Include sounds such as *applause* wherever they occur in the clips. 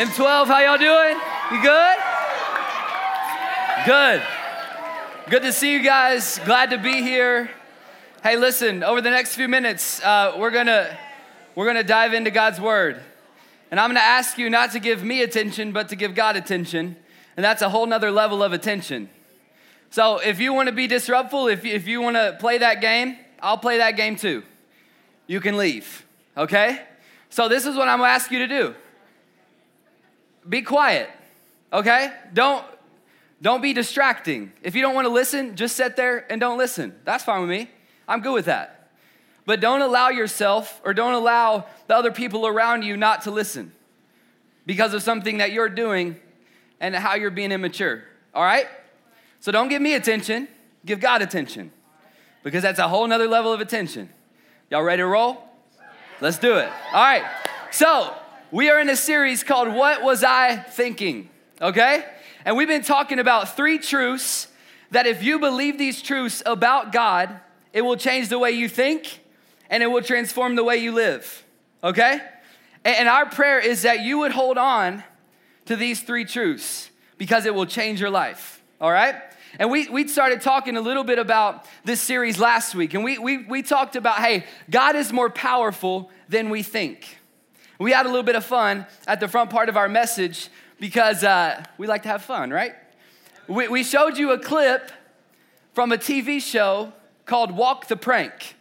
M12, how y'all doing? You good? Good. Good to see you guys. Glad to be here. Hey, listen, over the next few minutes, uh, we're gonna we're gonna dive into God's word. And I'm gonna ask you not to give me attention, but to give God attention. And that's a whole nother level of attention. So if you wanna be disruptful, if if you wanna play that game, I'll play that game too. You can leave, okay? So this is what I'm gonna ask you to do. Be quiet, okay? Don't don't be distracting. If you don't want to listen, just sit there and don't listen. That's fine with me. I'm good with that. But don't allow yourself or don't allow the other people around you not to listen because of something that you're doing and how you're being immature. All right? So don't give me attention, give God attention because that's a whole nother level of attention. Y'all ready to roll? Let's do it. All right. So we are in a series called What Was I Thinking? Okay? And we've been talking about three truths that if you believe these truths about God, it will change the way you think and it will transform the way you live. Okay? And our prayer is that you would hold on to these three truths because it will change your life. All right? And we, we started talking a little bit about this series last week, and we, we, we talked about hey, God is more powerful than we think. We had a little bit of fun at the front part of our message because uh, we like to have fun, right? We, we showed you a clip from a TV show called Walk the Prank.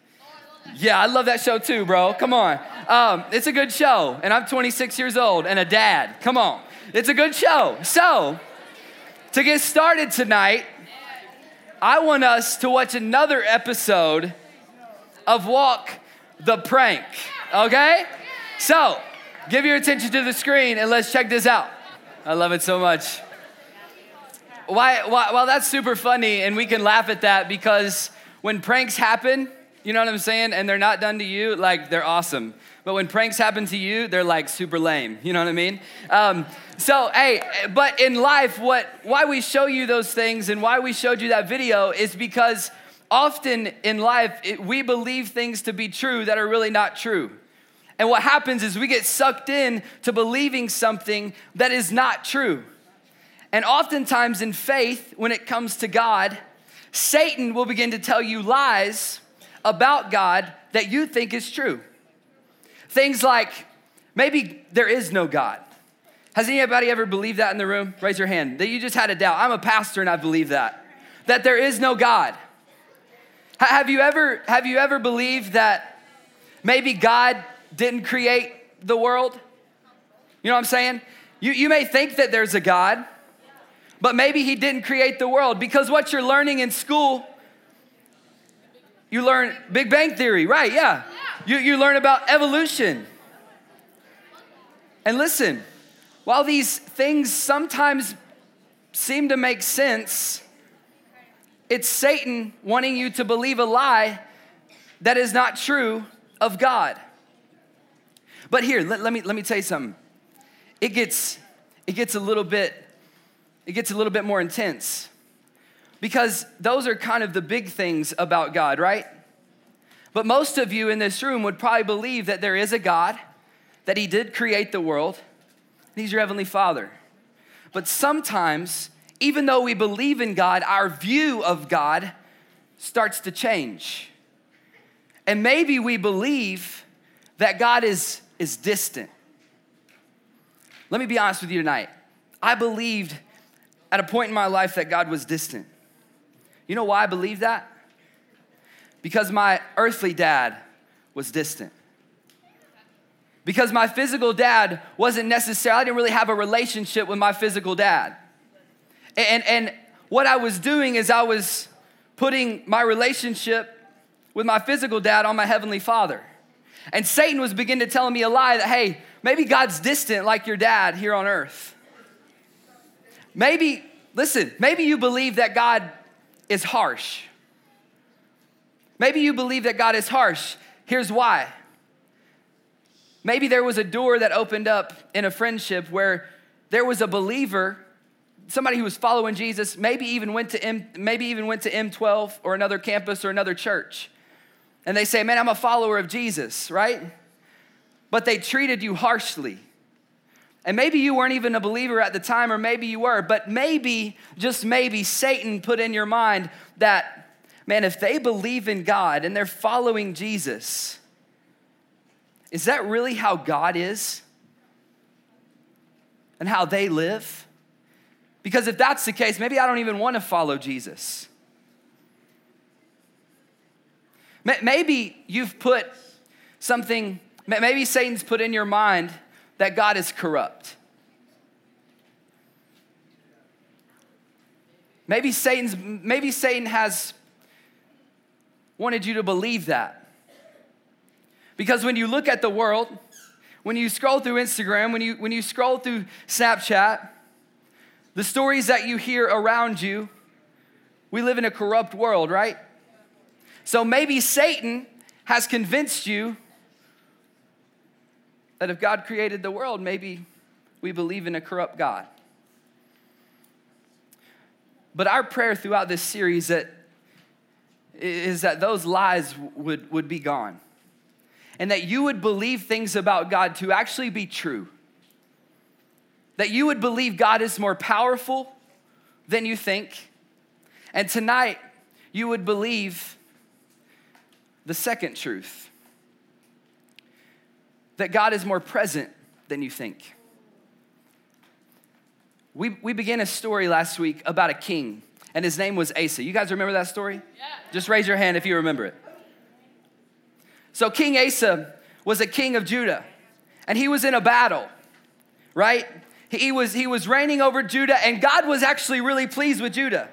Yeah, I love that show too, bro. Come on. Um, it's a good show, and I'm 26 years old and a dad. Come on. It's a good show. So, to get started tonight, I want us to watch another episode of Walk the Prank, okay? So, give your attention to the screen and let's check this out. I love it so much. Why, why, well, that's super funny, and we can laugh at that because when pranks happen, you know what I'm saying, and they're not done to you, like they're awesome. But when pranks happen to you, they're like super lame. You know what I mean? Um, so, hey, but in life, what why we show you those things and why we showed you that video is because often in life it, we believe things to be true that are really not true. And what happens is we get sucked in to believing something that is not true. And oftentimes in faith, when it comes to God, Satan will begin to tell you lies about God that you think is true. Things like maybe there is no God. Has anybody ever believed that in the room? Raise your hand. That you just had a doubt. I'm a pastor and I believe that. That there is no God. Have you ever have you ever believed that maybe God didn't create the world? You know what I'm saying? You, you may think that there's a God, but maybe he didn't create the world because what you're learning in school, you learn Big Bang Theory, right? Yeah. You, you learn about evolution. And listen, while these things sometimes seem to make sense, it's Satan wanting you to believe a lie that is not true of God. But here, let, let, me, let me tell you something. It gets, it gets a little bit, it gets a little bit more intense. Because those are kind of the big things about God, right? But most of you in this room would probably believe that there is a God, that He did create the world, and He's your Heavenly Father. But sometimes, even though we believe in God, our view of God starts to change. And maybe we believe that God is is distant. Let me be honest with you tonight. I believed at a point in my life that God was distant. You know why I believed that? Because my earthly dad was distant. Because my physical dad wasn't necessarily, I didn't really have a relationship with my physical dad. And, and what I was doing is I was putting my relationship with my physical dad on my heavenly father. And Satan was beginning to tell me a lie that, hey, maybe God's distant like your dad here on earth. Maybe, listen, maybe you believe that God is harsh. Maybe you believe that God is harsh. Here's why. Maybe there was a door that opened up in a friendship where there was a believer, somebody who was following Jesus, maybe even went to M, maybe even went to M12 or another campus or another church and they say, Man, I'm a follower of Jesus, right? But they treated you harshly. And maybe you weren't even a believer at the time, or maybe you were, but maybe, just maybe, Satan put in your mind that, man, if they believe in God and they're following Jesus, is that really how God is? And how they live? Because if that's the case, maybe I don't even want to follow Jesus. Maybe you've put something, maybe Satan's put in your mind that God is corrupt. Maybe Satan's maybe Satan has wanted you to believe that. Because when you look at the world, when you scroll through Instagram, when you when you scroll through Snapchat, the stories that you hear around you, we live in a corrupt world, right? So maybe Satan has convinced you that if God created the world, maybe we believe in a corrupt God. But our prayer throughout this series that is that those lies would, would be gone. And that you would believe things about God to actually be true. That you would believe God is more powerful than you think. And tonight, you would believe the second truth that God is more present than you think. We, we began a story last week about a king, and his name was Asa. You guys remember that story? Yeah. Just raise your hand if you remember it. So, King Asa was a king of Judah, and he was in a battle, right? He was, he was reigning over Judah, and God was actually really pleased with Judah.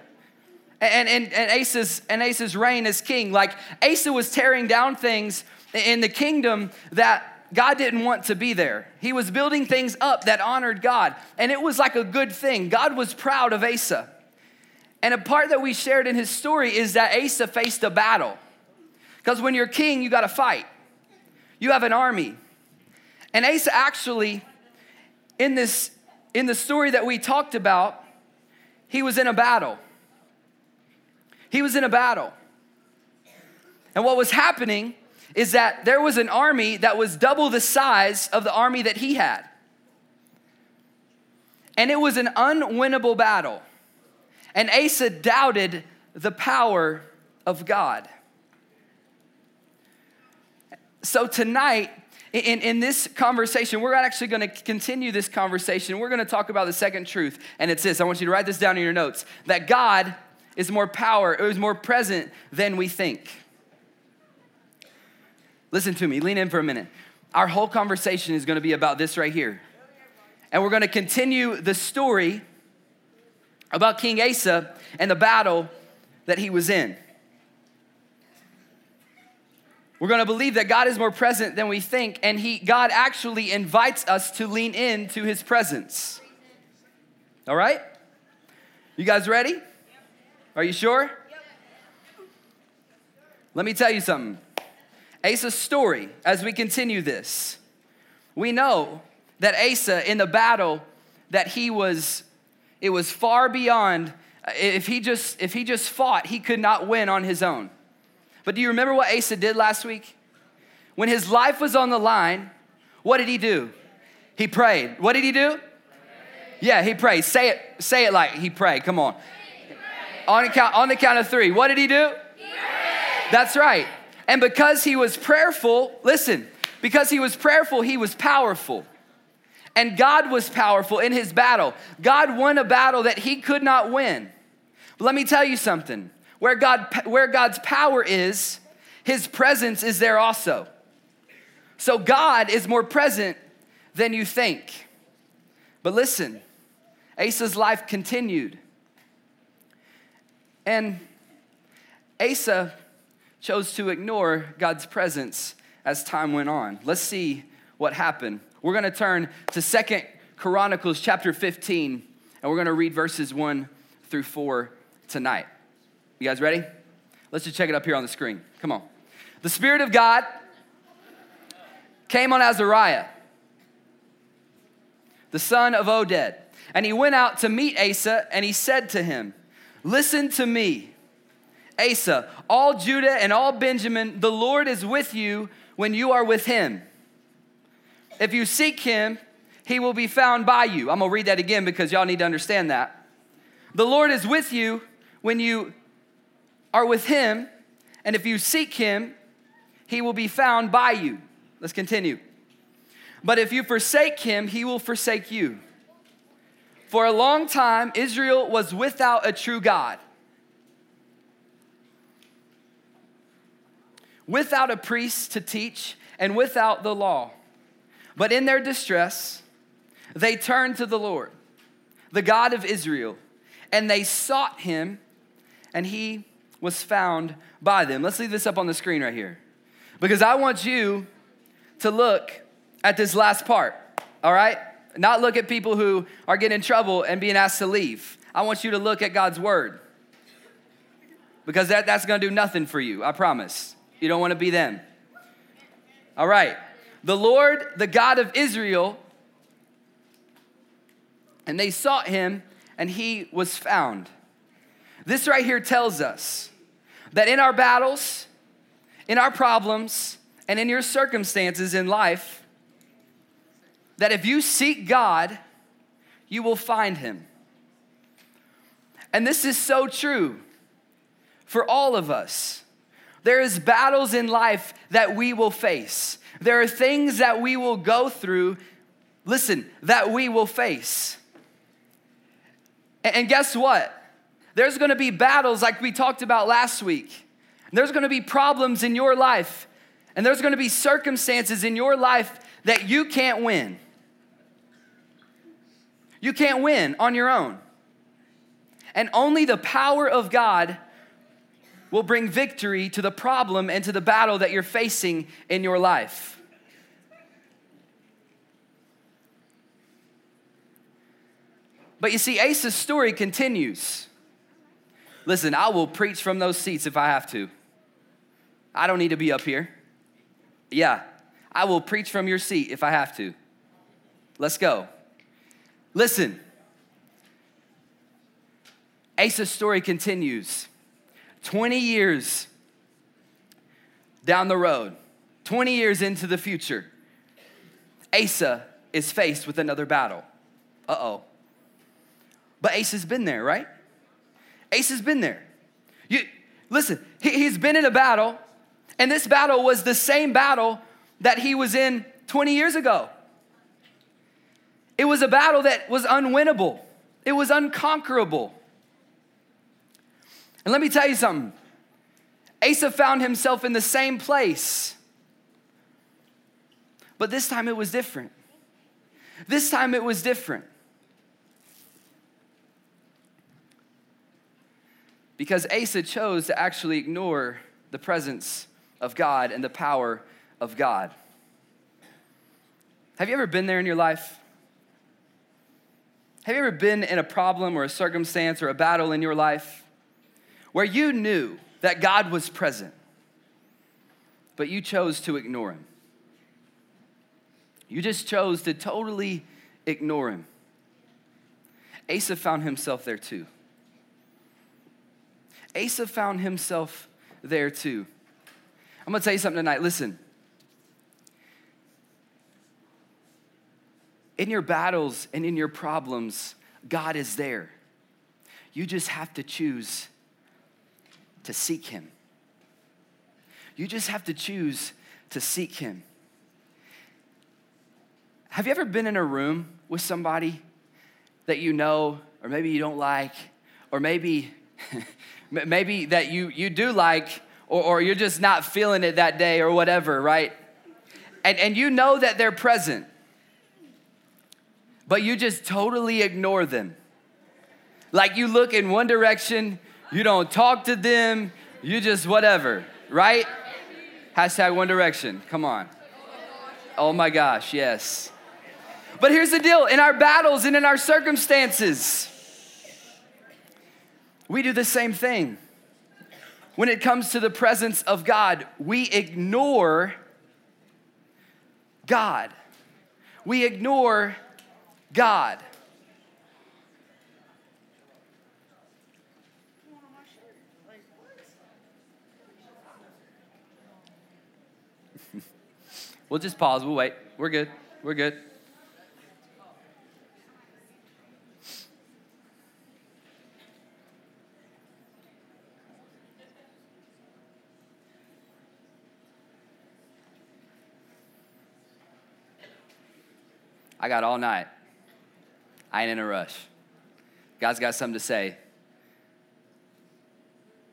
And, and, and, Asa's, and Asa's reign as king. Like, Asa was tearing down things in the kingdom that God didn't want to be there. He was building things up that honored God, and it was like a good thing. God was proud of Asa. And a part that we shared in his story is that Asa faced a battle. Because when you're king, you got to fight, you have an army. And Asa actually, in this in the story that we talked about, he was in a battle. He was in a battle. And what was happening is that there was an army that was double the size of the army that he had. And it was an unwinnable battle. And Asa doubted the power of God. So tonight, in, in this conversation, we're actually going to continue this conversation. We're going to talk about the second truth, and it's this. I want you to write this down in your notes that God is more power, is more present than we think. Listen to me, lean in for a minute. Our whole conversation is going to be about this right here. And we're going to continue the story about King Asa and the battle that he was in. We're going to believe that God is more present than we think, and he, God actually invites us to lean into his presence. All right? You guys ready? Are you sure? Let me tell you something. Asa's story, as we continue this, we know that Asa in the battle that he was, it was far beyond, if he just, if he just fought, he could not win on his own. But do you remember what Asa did last week? When his life was on the line, what did he do? He prayed. What did he do? Yeah, he prayed. Say it, say it like he prayed. Come on. On the count, on the count of three. What did he do? That's right. And because he was prayerful, listen, because he was prayerful, he was powerful. And God was powerful in his battle. God won a battle that he could not win. But let me tell you something where, God, where God's power is, his presence is there also. So God is more present than you think. But listen, Asa's life continued. And Asa chose to ignore God's presence as time went on. Let's see what happened. We're going to turn to Second Chronicles chapter 15 and we're going to read verses 1 through 4 tonight. You guys ready? Let's just check it up here on the screen. Come on. The Spirit of God came on Azariah, the son of Oded, and he went out to meet Asa and he said to him, Listen to me. Asa, all Judah and all Benjamin, the Lord is with you when you are with him. If you seek him, he will be found by you. I'm gonna read that again because y'all need to understand that. The Lord is with you when you are with him, and if you seek him, he will be found by you. Let's continue. But if you forsake him, he will forsake you. For a long time, Israel was without a true God, without a priest to teach, and without the law. But in their distress, they turned to the Lord, the God of Israel, and they sought him, and he was found by them. Let's leave this up on the screen right here. Because I want you to look at this last part, all right? Not look at people who are getting in trouble and being asked to leave. I want you to look at God's word. Because that, that's gonna do nothing for you, I promise. You don't wanna be them. All right. The Lord, the God of Israel, and they sought him, and he was found. This right here tells us that in our battles, in our problems, and in your circumstances in life, that if you seek God, you will find him. And this is so true for all of us. There is battles in life that we will face. There are things that we will go through, listen, that we will face. And guess what? There's gonna be battles like we talked about last week. There's gonna be problems in your life, and there's gonna be circumstances in your life that you can't win. You can't win on your own. And only the power of God will bring victory to the problem and to the battle that you're facing in your life. But you see, Asa's story continues. Listen, I will preach from those seats if I have to. I don't need to be up here. Yeah, I will preach from your seat if I have to. Let's go. Listen, Asa's story continues. 20 years down the road, 20 years into the future, Asa is faced with another battle. Uh oh. But Asa's been there, right? Asa's been there. You listen, he, he's been in a battle, and this battle was the same battle that he was in 20 years ago. It was a battle that was unwinnable, it was unconquerable. And let me tell you something Asa found himself in the same place, but this time it was different. This time it was different. Because Asa chose to actually ignore the presence of God and the power of God. Have you ever been there in your life? Have you ever been in a problem or a circumstance or a battle in your life where you knew that God was present, but you chose to ignore him? You just chose to totally ignore him. Asa found himself there too. Asa found himself there too. I'm gonna tell you something tonight. Listen, In your battles and in your problems, God is there. You just have to choose to seek Him. You just have to choose to seek Him. Have you ever been in a room with somebody that you know, or maybe you don't like, or maybe, *laughs* maybe that you, you do like, or, or you're just not feeling it that day, or whatever, right? And, and you know that they're present but you just totally ignore them. Like you look in one direction, you don't talk to them, you just whatever, right? Hashtag one direction, come on. Oh my gosh, yes. But here's the deal in our battles and in our circumstances, we do the same thing. When it comes to the presence of God, we ignore God. We ignore God. *laughs* we'll just pause. We'll wait. We're good. We're good. I got all night. I ain't in a rush. God's got something to say.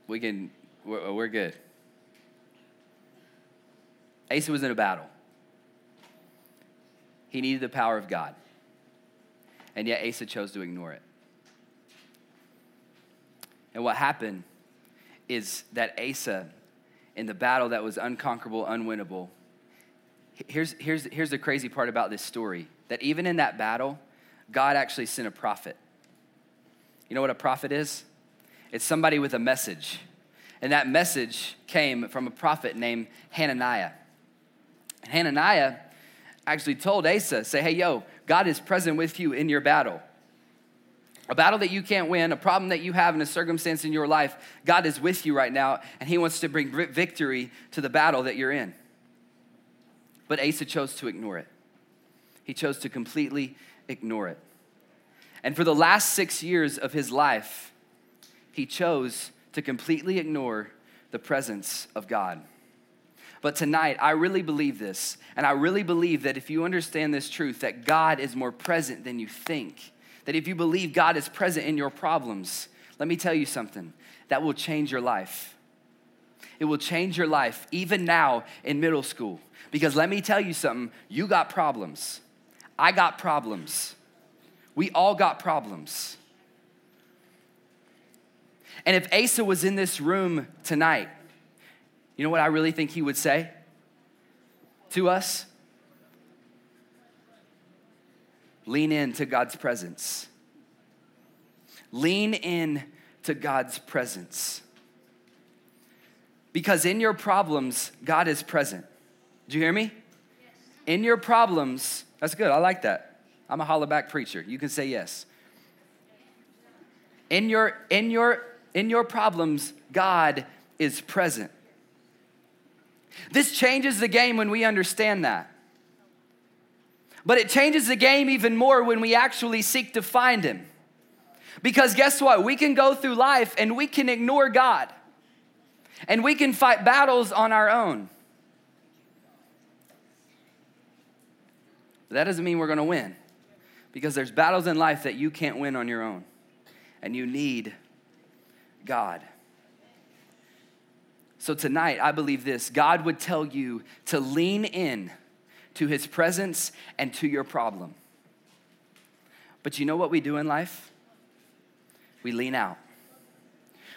We can, we're, we're good. Asa was in a battle. He needed the power of God. And yet Asa chose to ignore it. And what happened is that Asa, in the battle that was unconquerable, unwinnable, here's, here's, here's the crazy part about this story that even in that battle, God actually sent a prophet. You know what a prophet is? It's somebody with a message. And that message came from a prophet named Hananiah. Hananiah actually told Asa, say, hey, yo, God is present with you in your battle. A battle that you can't win, a problem that you have in a circumstance in your life, God is with you right now, and He wants to bring victory to the battle that you're in. But Asa chose to ignore it. He chose to completely ignore it. And for the last six years of his life, he chose to completely ignore the presence of God. But tonight, I really believe this, and I really believe that if you understand this truth, that God is more present than you think, that if you believe God is present in your problems, let me tell you something that will change your life. It will change your life even now in middle school. Because let me tell you something you got problems. I got problems. We all got problems. And if Asa was in this room tonight, you know what I really think he would say to us? Lean into God's presence. Lean in to God's presence. Because in your problems, God is present. Do you hear me? In your problems, that's good. I like that. I'm a holla back preacher. You can say yes. In your in your in your problems, God is present. This changes the game when we understand that. But it changes the game even more when we actually seek to find Him. Because guess what? We can go through life and we can ignore God. And we can fight battles on our own. But that doesn't mean we're going to win. Because there's battles in life that you can't win on your own. And you need God. So tonight, I believe this God would tell you to lean in to his presence and to your problem. But you know what we do in life? We lean out.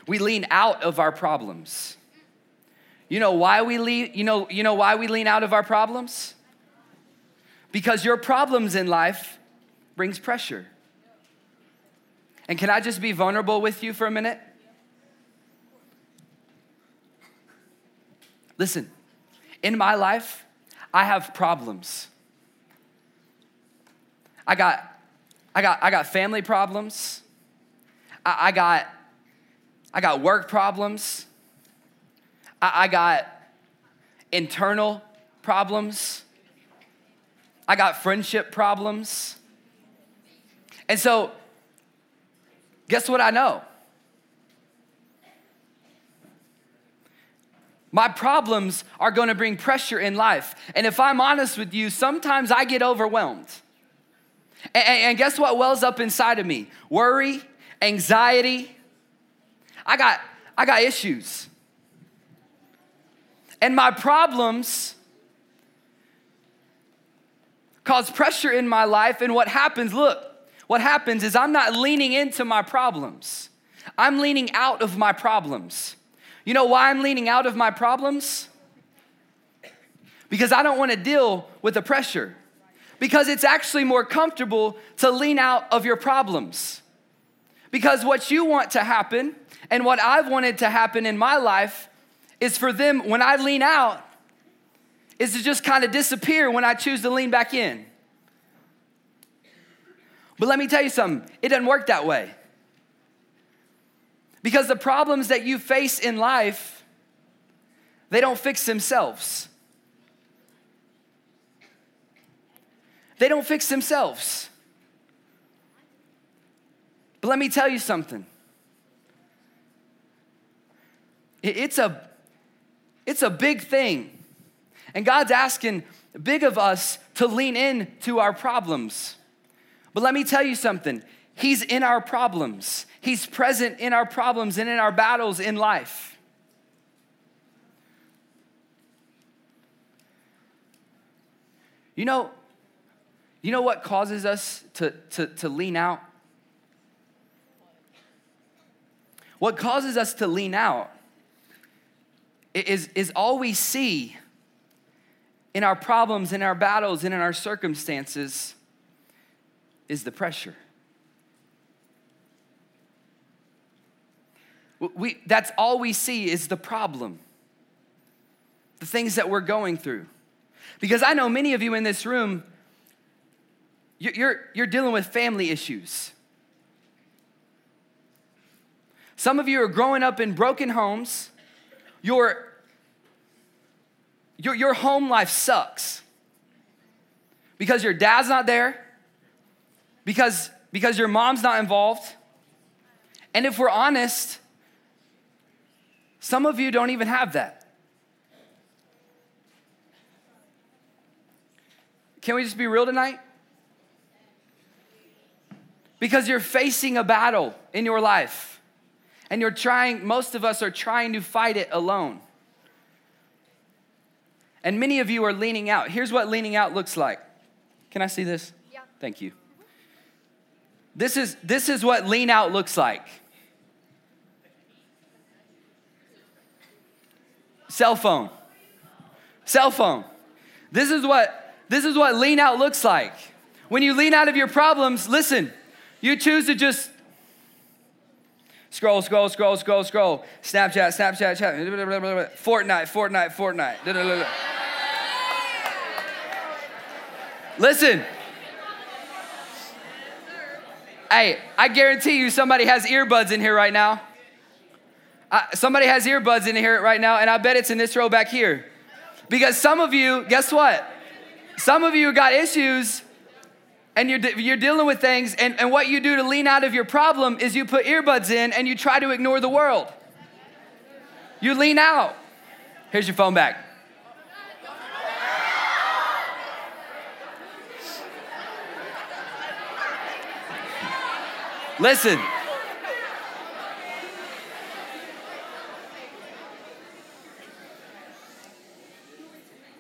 We lean out of our problems. You know why we lean, you know, you know why we lean out of our problems? Because your problems in life brings pressure. And can I just be vulnerable with you for a minute? Listen, in my life, I have problems. I got, I got, I got family problems. I, I got, I got work problems. I, I got internal problems. I got friendship problems. And so, guess what I know? My problems are gonna bring pressure in life. And if I'm honest with you, sometimes I get overwhelmed. And, and, guess what wells up inside of me? Worry, anxiety. I got, I got issues. And my problems cause pressure in my life. And what happens, look, what happens is I'm not leaning into my problems, I'm leaning out of my problems. You know why I'm leaning out of my problems? Because I don't want to deal with the pressure. Because it's actually more comfortable to lean out of your problems. Because what you want to happen and what I've wanted to happen in my life is for them, when I lean out, is to just kind of disappear when I choose to lean back in. But let me tell you something, it doesn't work that way. Because the problems that you face in life, they don't fix themselves. They don't fix themselves. But let me tell you something. It's a, it's a big thing. And God's asking big of us to lean in to our problems. But let me tell you something He's in our problems, He's present in our problems and in our battles in life. You know, you know what causes us to, to, to lean out? What causes us to lean out is, is all we see in our problems, in our battles, and in our circumstances is the pressure. We, that's all we see is the problem, the things that we're going through. Because I know many of you in this room, you're, you're dealing with family issues. Some of you are growing up in broken homes. Your, your, your home life sucks because your dad's not there, because, because your mom's not involved. And if we're honest, some of you don't even have that. Can we just be real tonight? Because you're facing a battle in your life. And you're trying, most of us are trying to fight it alone. And many of you are leaning out. Here's what leaning out looks like. Can I see this? Yeah. Thank you. This is, this is what lean out looks like. Cell phone. Cell phone. This is what this is what lean out looks like. When you lean out of your problems, listen, you choose to just scroll, scroll, scroll, scroll, scroll. Snapchat, Snapchat, chat. Fortnite, Fortnite, Fortnite. Listen. Hey, I guarantee you somebody has earbuds in here right now. Somebody has earbuds in here right now, and I bet it's in this row back here. Because some of you, guess what? Some of you got issues and you're, you're dealing with things, and, and what you do to lean out of your problem is you put earbuds in and you try to ignore the world. You lean out. Here's your phone back. Listen.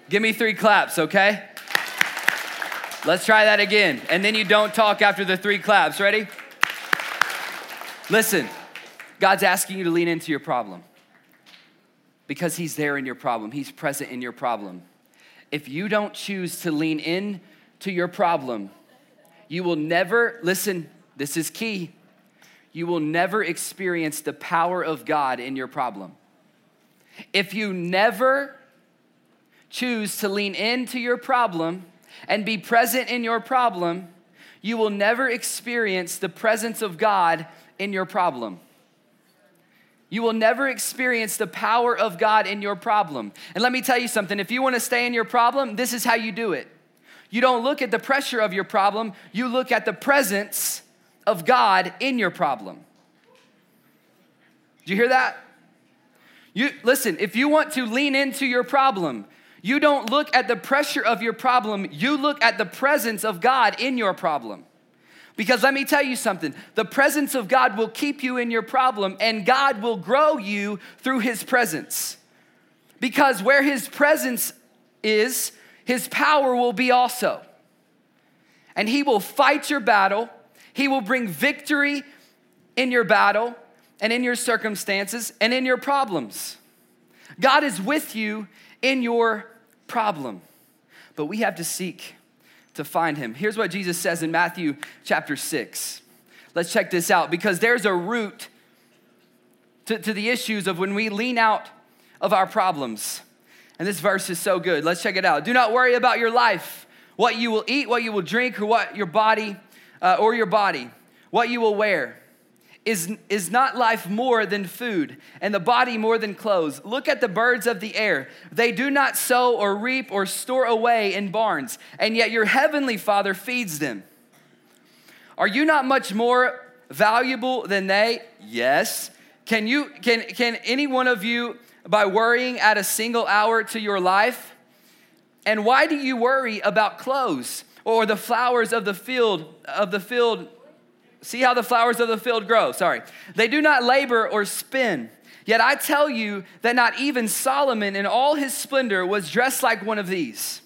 Give me three claps, okay? Let's try that again. And then you don't talk after the three claps. Ready? Listen, God's asking you to lean into your problem because He's there in your problem, He's present in your problem. If you don't choose to lean in to your problem, you will never, listen, this is key, you will never experience the power of God in your problem. If you never choose to lean into your problem, and be present in your problem, you will never experience the presence of God in your problem. You will never experience the power of God in your problem. And let me tell you something if you want to stay in your problem, this is how you do it. You don't look at the pressure of your problem, you look at the presence of God in your problem. Do you hear that? You listen, if you want to lean into your problem, you don't look at the pressure of your problem, you look at the presence of God in your problem. Because let me tell you something the presence of God will keep you in your problem, and God will grow you through His presence. Because where His presence is, His power will be also. And He will fight your battle, He will bring victory in your battle, and in your circumstances, and in your problems. God is with you in your problem. But we have to seek to find him. Here's what Jesus says in Matthew chapter 6. Let's check this out because there's a root to, to the issues of when we lean out of our problems. And this verse is so good. Let's check it out. Do not worry about your life, what you will eat, what you will drink, or what your body, uh, or your body, what you will wear. Is, is not life more than food, and the body more than clothes? Look at the birds of the air. They do not sow or reap or store away in barns, and yet your heavenly Father feeds them. Are you not much more valuable than they? Yes. Can, you, can, can any one of you, by worrying, add a single hour to your life? And why do you worry about clothes or the flowers of the field of the field? See how the flowers of the field grow. Sorry. They do not labor or spin. Yet I tell you that not even Solomon in all his splendor was dressed like one of these.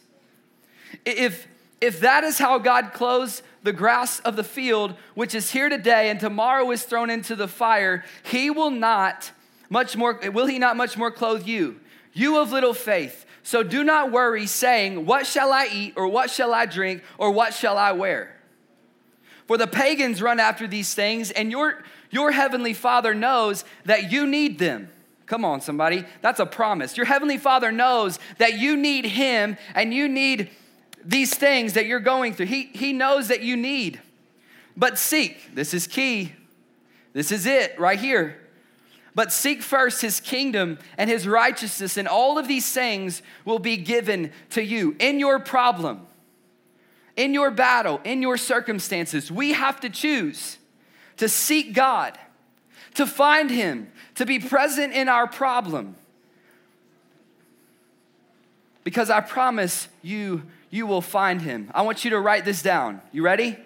If, if that is how God clothes the grass of the field, which is here today and tomorrow is thrown into the fire, he will not much more, will he not much more clothe you? You of little faith. So do not worry, saying, What shall I eat, or what shall I drink, or what shall I wear? For the pagans run after these things, and your, your heavenly Father knows that you need them. Come on, somebody. That's a promise. Your heavenly Father knows that you need Him and you need these things that you're going through. He, he knows that you need. But seek, this is key. This is it right here. But seek first his kingdom and his righteousness, and all of these things will be given to you in your problem, in your battle, in your circumstances. We have to choose to seek God, to find him, to be present in our problem. Because I promise you, you will find him. I want you to write this down. You ready?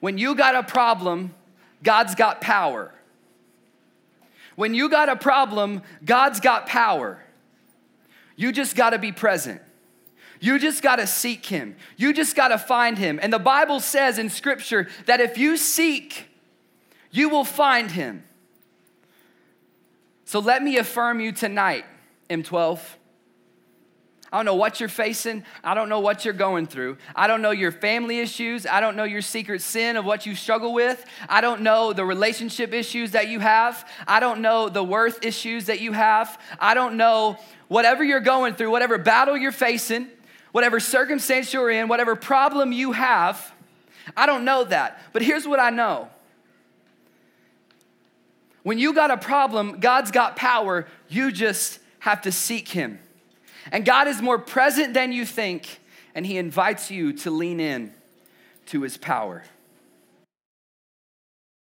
When you got a problem, God's got power. When you got a problem, God's got power. You just got to be present. You just got to seek him. You just got to find him. And the Bible says in scripture that if you seek, you will find him. So let me affirm you tonight, M12. I don't know what you're facing. I don't know what you're going through. I don't know your family issues. I don't know your secret sin of what you struggle with. I don't know the relationship issues that you have. I don't know the worth issues that you have. I don't know whatever you're going through, whatever battle you're facing, whatever circumstance you're in, whatever problem you have. I don't know that. But here's what I know. When you got a problem, God's got power. You just have to seek Him. And God is more present than you think, and He invites you to lean in to His power.